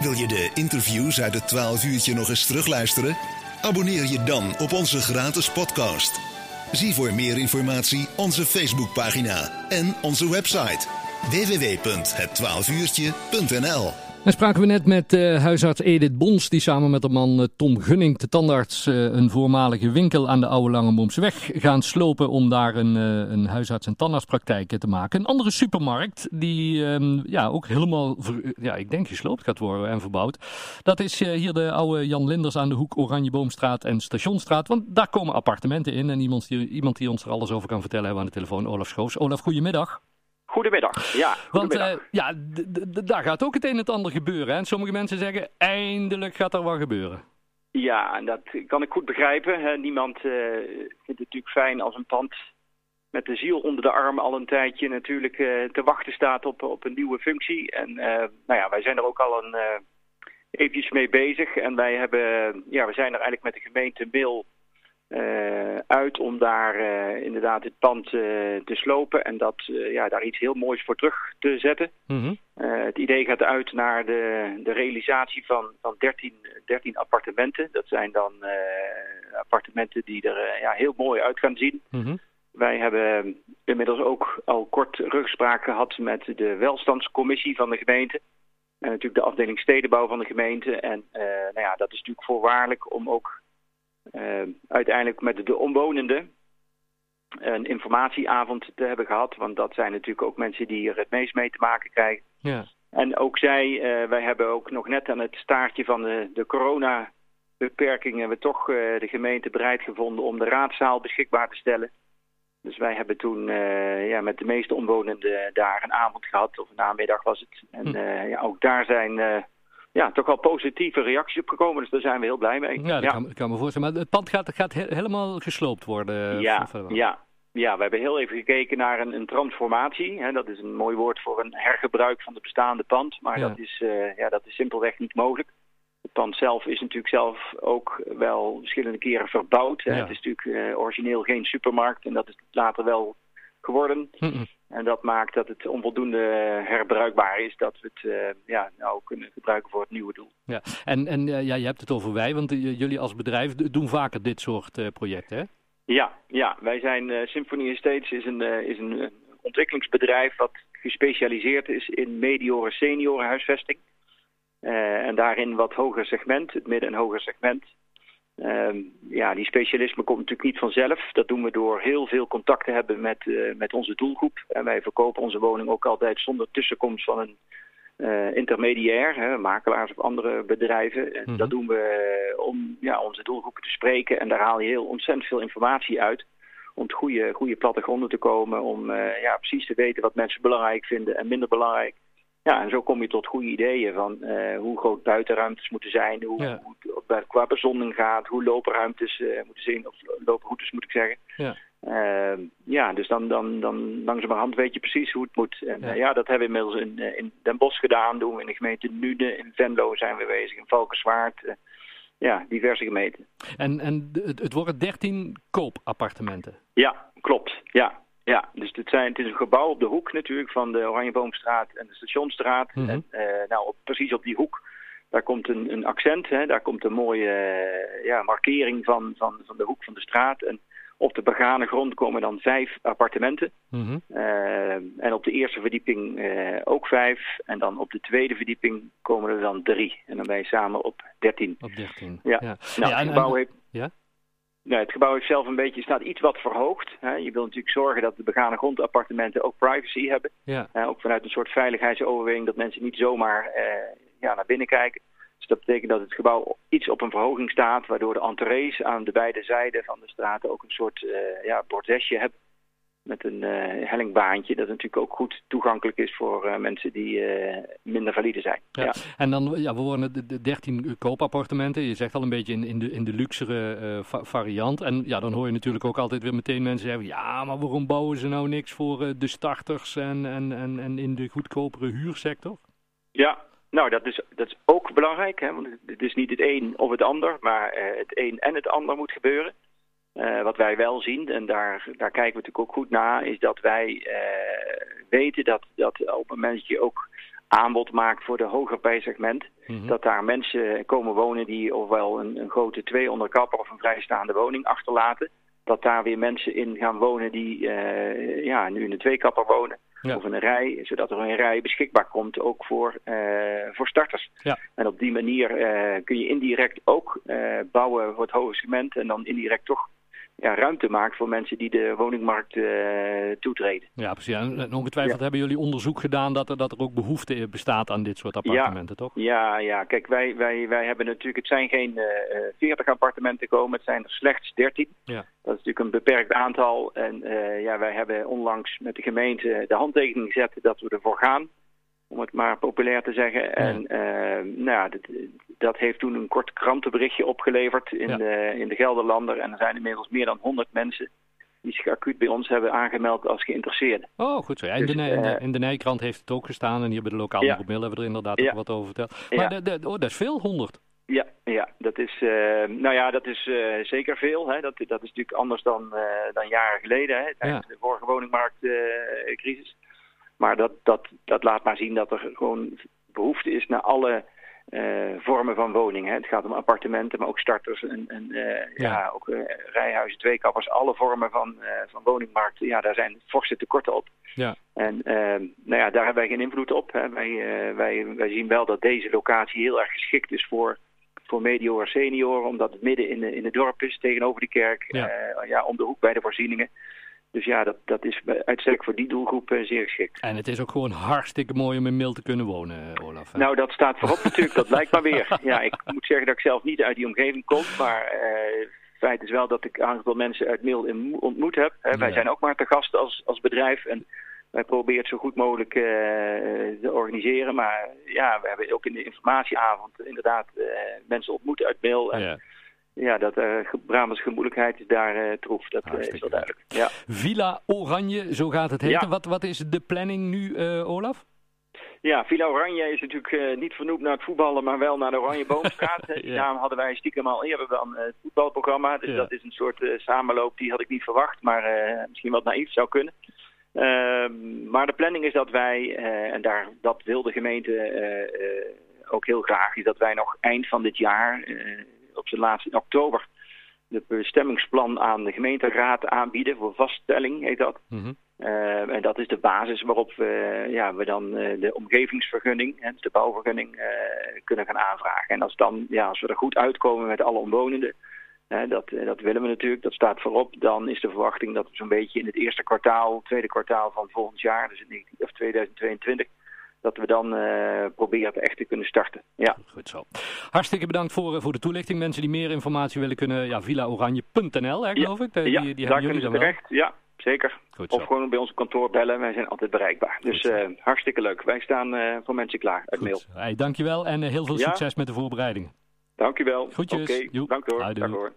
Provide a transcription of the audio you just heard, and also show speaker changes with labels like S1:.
S1: Wil je de interviews uit het 12 uurtje nog eens terugluisteren? Abonneer je dan op onze gratis podcast. Zie voor meer informatie onze Facebookpagina en onze website www.het12uurtje.nl
S2: En spraken we net met uh, huisarts Edith Bons, die samen met de man uh, Tom Gunning, de tandarts, uh, een voormalige winkel aan de Oude Langemoomseweg gaan slopen om daar een, een huisarts- en tandartspraktijk te maken. Een andere supermarkt die um, ja, ook helemaal, ja, ik denk gesloopt gaat worden en verbouwd. Dat is hier de oude Jan Linders aan de hoek Oranjeboomstraat en Stationstraat, want daar komen appartementen in. En iemand die, iemand die ons er alles over kan vertellen hebben aan de telefoon, Olaf Schoos. Olaf, goedemiddag.
S3: Goedemiddag, ja.
S2: Goedemiddag. Want uh, ja, daar gaat ook het een en het ander gebeuren. Hè? En sommige mensen zeggen, eindelijk gaat er wat gebeuren.
S3: Ja, en dat kan ik goed begrijpen. Hè. Niemand uh, vindt het natuurlijk fijn als een pand met de ziel onder de arm al een tijdje natuurlijk uh, te wachten staat op, op een nieuwe functie. En nou ja, wij zijn er ook al een eventjes mee bezig. En wij hebben, ja, we zijn er eigenlijk met de gemeente Mil uh, uit om daar uh, inderdaad het pand uh, te slopen en dat, ja, daar iets heel moois voor terug te zetten. Mm -hmm. het idee gaat uit naar de, de realisatie van, van 13, 13 appartementen. Dat zijn dan appartementen die er ja, heel mooi uit gaan zien. Mm -hmm. Wij hebben inmiddels ook al kort rugspraak gehad met de welstandscommissie van de gemeente. En natuurlijk de afdeling stedenbouw van de gemeente. En nou ja, dat is natuurlijk voorwaardelijk om ook uiteindelijk met de omwonenden een informatieavond te hebben gehad. Want dat zijn natuurlijk ook mensen die er het meest mee te maken krijgen.
S2: Ja.
S3: En ook zij, uh, wij hebben ook nog net aan het staartje van de, de corona-beperkingen... we toch uh, de gemeente bereid gevonden om de raadzaal beschikbaar te stellen. Dus wij hebben toen uh, ja, met de meeste omwonenden daar een avond gehad, of een namiddag was het. En hm. ja, ook daar zijn ja, toch wel positieve reacties op gekomen. Dus daar zijn we heel blij mee.
S2: Ja, dat ja. Kan, kan me voorstellen. Maar het pand gaat, gaat he helemaal gesloopt worden?
S3: Ja, ja. Ja, we hebben heel even gekeken naar een, een transformatie. Hè, dat is een mooi woord voor een hergebruik van het bestaande pand. Maar ja. dat, is, uh, ja, dat is simpelweg niet mogelijk. Het pand zelf is natuurlijk zelf ook wel verschillende keren verbouwd. Ja. Het is natuurlijk uh, origineel geen supermarkt en dat is later wel geworden.
S2: Mm -mm.
S3: En dat maakt dat het onvoldoende herbruikbaar is dat we het uh, ja, nou kunnen gebruiken voor het nieuwe doel.
S2: Ja, en, en uh, ja, je hebt het over wij, want uh, jullie als bedrijf doen vaker dit soort projecten, hè?
S3: Ja, ja, wij zijn Symphony Estates is een, is een ontwikkelingsbedrijf wat gespecialiseerd is in medioren senioren huisvesting. en daarin wat hoger segment, het midden- en hoger segment. Um, ja, die specialisme komt natuurlijk niet vanzelf. Dat doen we door heel veel contact te hebben met, uh, met onze doelgroep. En wij verkopen onze woning ook altijd zonder tussenkomst van een uh, intermediair, hè, makelaars of andere bedrijven. En mm -hmm. Dat doen we om ja, onze doelgroepen te spreken. En daar haal je heel ontzettend veel informatie uit. Om tot goede, goede plattegronden te komen. Om uh, ja, precies te weten wat mensen belangrijk vinden en minder belangrijk. Ja, en zo kom je tot goede ideeën van uh, hoe groot buitenruimtes moeten zijn, hoe,
S2: ja.
S3: hoe het qua bezonning gaat, hoe loopruimtes uh, moeten zijn, of looproutes moet ik zeggen.
S2: Ja.
S3: Uh, ja, dus dan, dan, dan langzamerhand weet je precies hoe het moet. En ja, ja dat hebben we inmiddels in, in Den Bosch gedaan, doen we in de gemeente Nude, in Venlo zijn we bezig, in Valkenswaard. ja, diverse gemeenten.
S2: En, en het, het worden 13 koopappartementen?
S3: Ja, klopt. Ja, ja, dus het, zijn, het is een gebouw op de hoek natuurlijk van de Oranjeboomstraat en de Stationstraat.
S2: Mhm.
S3: En uh, nou, op, precies op die hoek, daar komt een, een accent, hè, daar komt een mooie uh, ja, markering van, van, van de hoek van de straat. En op de begane grond komen dan vijf appartementen.
S2: Mhm.
S3: Uh, en op de eerste verdieping ook vijf. En dan op de tweede verdieping komen er dan drie. En dan ben je samen op dertien.
S2: Op dertien,
S3: ja.
S2: ja.
S3: Nou,
S2: ja,
S3: het gebouw
S2: en,
S3: heeft...
S2: Ja?
S3: Nou, het gebouw zelf een beetje, staat iets wat verhoogd. Hè. Je wil natuurlijk zorgen dat de begane grondappartementen ook privacy hebben.
S2: Ja.
S3: Uh, ook vanuit een soort veiligheidsoverweging dat mensen niet zomaar uh, ja, naar binnen kijken. Dus dat betekent dat het gebouw iets op een verhoging staat, waardoor de entrees aan de beide zijden van de straat ook een soort uh, ja, bordesje hebben. Met een hellingbaantje, dat natuurlijk ook goed toegankelijk is voor mensen die minder valide zijn.
S2: Ja.
S3: Ja.
S2: En dan, ja, we wonen de, de 13 koopappartementen. Je zegt al een beetje in, in, de, in de luxere va variant. En ja, dan hoor je natuurlijk ook altijd weer meteen mensen zeggen... ja, maar waarom bouwen ze nou niks voor de starters en, en, en, en in de goedkopere huursector?
S3: Ja, nou, dat is, dat is ook belangrijk. Hè? Want het is niet het een of het ander, maar het een en het ander moet gebeuren. Uh, wat wij wel zien, en daar, daar kijken we natuurlijk ook goed naar, is dat wij uh, weten dat, dat op het moment dat je ook aanbod maakt voor de hoger prijssegment.
S2: Mhm.
S3: Dat daar mensen komen wonen die ofwel een, een grote twee onderkapper of een vrijstaande woning achterlaten. Dat daar weer mensen in gaan wonen die eh, ja, nu in een tweekapper wonen.
S2: Ja.
S3: Of in een rij, zodat er een rij beschikbaar komt ook voor, eh, voor starters.
S2: Ja.
S3: En op die manier eh, kun je indirect ook eh, bouwen voor het hoge segment. En dan indirect toch ja, ruimte maken voor mensen die de woningmarkt eh, toetreden.
S2: Ja, precies. En en ongetwijfeld hebben jullie onderzoek gedaan dat er, dat er ook behoefte bestaat aan dit soort appartementen, toch?
S3: Ja, ja. Kijk, wij, wij, wij hebben natuurlijk, het zijn geen eh, eh, 40 appartementen komen, het zijn er slechts 13.
S2: Ja.
S3: Dat is natuurlijk een beperkt aantal. En eh, ja, wij hebben onlangs met de gemeente de handtekening gezet dat we ervoor gaan. Om het maar populair te zeggen. En eh, nou ja, dat, dat heeft toen een kort krantenberichtje opgeleverd in,
S2: Ja.
S3: de, in de Gelderlander. En er zijn inmiddels meer dan 100 mensen die zich acuut bij ons hebben aangemeld als geïnteresseerden.
S2: Oh, goed zo. Ja, in,
S3: Dus,
S2: de, in, de,
S3: eh,
S2: in de Nijkrant heeft het ook gestaan en hier bij de lokale
S3: Ja.
S2: ja. hebben we er inderdaad ook wat over verteld. Maar de, de, oh, dat is veel, 100.
S3: Ja, ja, dat is, eh, nou ja, dat is zeker veel. Hè. Dat, dat is natuurlijk anders dan, dan jaren geleden, hè, tijdens de vorige woningmarktcrisis. Maar dat, dat, dat laat maar zien dat er gewoon behoefte is naar alle eh, vormen van woningen. Het gaat om appartementen, maar ook starters en, en eh, ja.
S2: Ja.
S3: ook eh, rijhuizen, tweekappers. Alle vormen van, van woningmarkten, ja, daar zijn forse tekorten op.
S2: Ja.
S3: En eh, nou ja, daar hebben wij geen invloed op. Hè. Wij, wij, wij zien wel dat deze locatie heel erg geschikt is voor, voor medioren senioren, omdat het midden in, de, in het dorp is, tegenover de kerk,
S2: ja,
S3: om de hoek bij de voorzieningen. Dus ja, dat, dat is bij uitstek voor die doelgroep eh, zeer geschikt.
S2: En het is ook gewoon hartstikke mooi om in Mil te kunnen wonen, eh, Olaf. hè?
S3: Nou, dat staat voorop natuurlijk, dat lijkt maar weer. Ja, ik moet zeggen dat ik zelf niet uit die omgeving kom, maar eh, feit is wel dat ik een aantal mensen uit Mil in- ontmoet heb. Wij
S2: Ja.
S3: zijn ook maar te gast als, als bedrijf en wij proberen het zo goed mogelijk te organiseren. Maar ja, we hebben ook in de informatieavond inderdaad mensen ontmoet uit Mil. En ja,
S2: ja.
S3: dat eh Brabants gemoedelijkheid is daar eh, troef, dat eh, is wel duidelijk. Ja.
S2: Villa Oranje, zo gaat het heten.
S3: Ja.
S2: Wat, wat is de planning nu, Olaf?
S3: Ja, Villa Oranje is natuurlijk niet vernoemd naar het voetballen, maar wel naar de Oranje Boomstraat. Die
S2: Ja.
S3: naam hadden wij stiekem al eerder dan het voetbalprogramma. Dus
S2: Ja.
S3: dat is een soort samenloop, die had ik niet verwacht, maar misschien wat naïef zou kunnen. Ehm, maar de planning is dat wij, en daar, dat wil de gemeente ook heel graag, is dat wij nog eind van dit jaar, op zijn laatste in oktober, het bestemmingsplan aan de gemeenteraad aanbieden voor vaststelling, heet dat.
S2: Mhm.
S3: Eh, en dat is de basis waarop we, ja, we dan eh, de omgevingsvergunning, hè, dus de bouwvergunning, eh, kunnen gaan aanvragen. En als, dan, ja, als we er goed uitkomen met alle omwonenden, dat, eh, dat willen we natuurlijk, dat staat voorop, dan is de verwachting dat we zo'n beetje in het eerste kwartaal, tweede kwartaal van volgend jaar, dus in 19 of 2022, dat we dan eh, proberen het echt te kunnen starten. Ja,
S2: Goed zo. Hartstikke bedankt voor, eh, voor de toelichting. Mensen die meer informatie willen kunnen, ja, villaoranje.nl, hè, geloof ik. Die,
S3: ja
S2: die, die
S3: daar
S2: hebben jullie dan wel.
S3: terecht. Ja, zeker.
S2: Goed
S3: Of gewoon bij ons kantoor bellen, wij zijn altijd bereikbaar. Dus
S2: Goed
S3: eh, hartstikke leuk. Wij staan voor mensen klaar uit mail.
S2: Goed. Hey, dankjewel en heel veel
S3: Ja.
S2: succes met de voorbereidingen.
S3: Dank u wel.
S2: Groetjes.
S3: Oké,
S2: Joep.
S3: dank hoor.
S2: Houdoe.
S3: Dag hoor.